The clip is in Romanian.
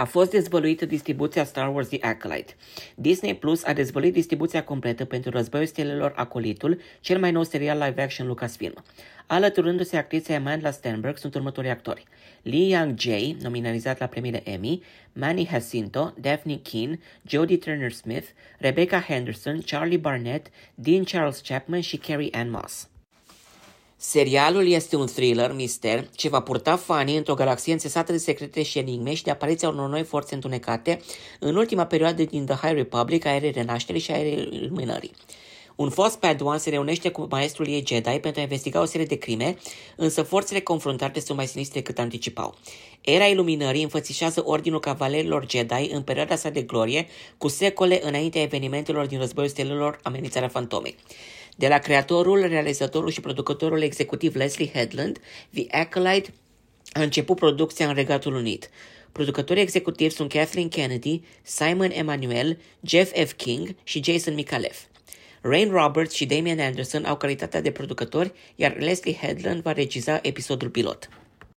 A fost dezvăluită distribuția Star Wars The Acolyte. Disney Plus a dezvăluit distribuția completă pentru Războiul Stelelor Acolitul, cel mai nou serial live-action Lucasfilm. Alăturându-se actriței Amanda Stenberg sunt următorii actori. Lee Young-jae, nominalizat la premiile Emmy, Manny Jacinto, Daphne Keane, Jodie Turner-Smith, Rebecca Henderson, Charlie Barnett, Dean Charles Chapman și Carrie Ann Moss. Serialul este un thriller mister ce va purta fanii într-o galaxie înțesată de secrete și enigme și de apariția unor noi forțe întunecate în ultima perioadă din The High Republic a erei renașterii și a erei luminării. Un fost Padawan se reunește cu maestrul ei Jedi pentru a investiga o serie de crime, însă forțele confruntate sunt mai sinistre decât anticipau. Era iluminării înfățișează Ordinul Cavalerilor Jedi în perioada sa de glorie, cu secole înaintea evenimentelor din Războiul Stelelor, amenințarea fantomei. De la creatorul, realizatorul și producătorul executiv Leslie Headland, The Acolyte a început producția în Regatul Unit. Producătorii executivi sunt Kathleen Kennedy, Simon Emanuel, Jeff F. King și Jason Micallef. Rain Roberts și Damian Anderson au calitatea de producători, iar Leslie Headland va regiza episodul pilot.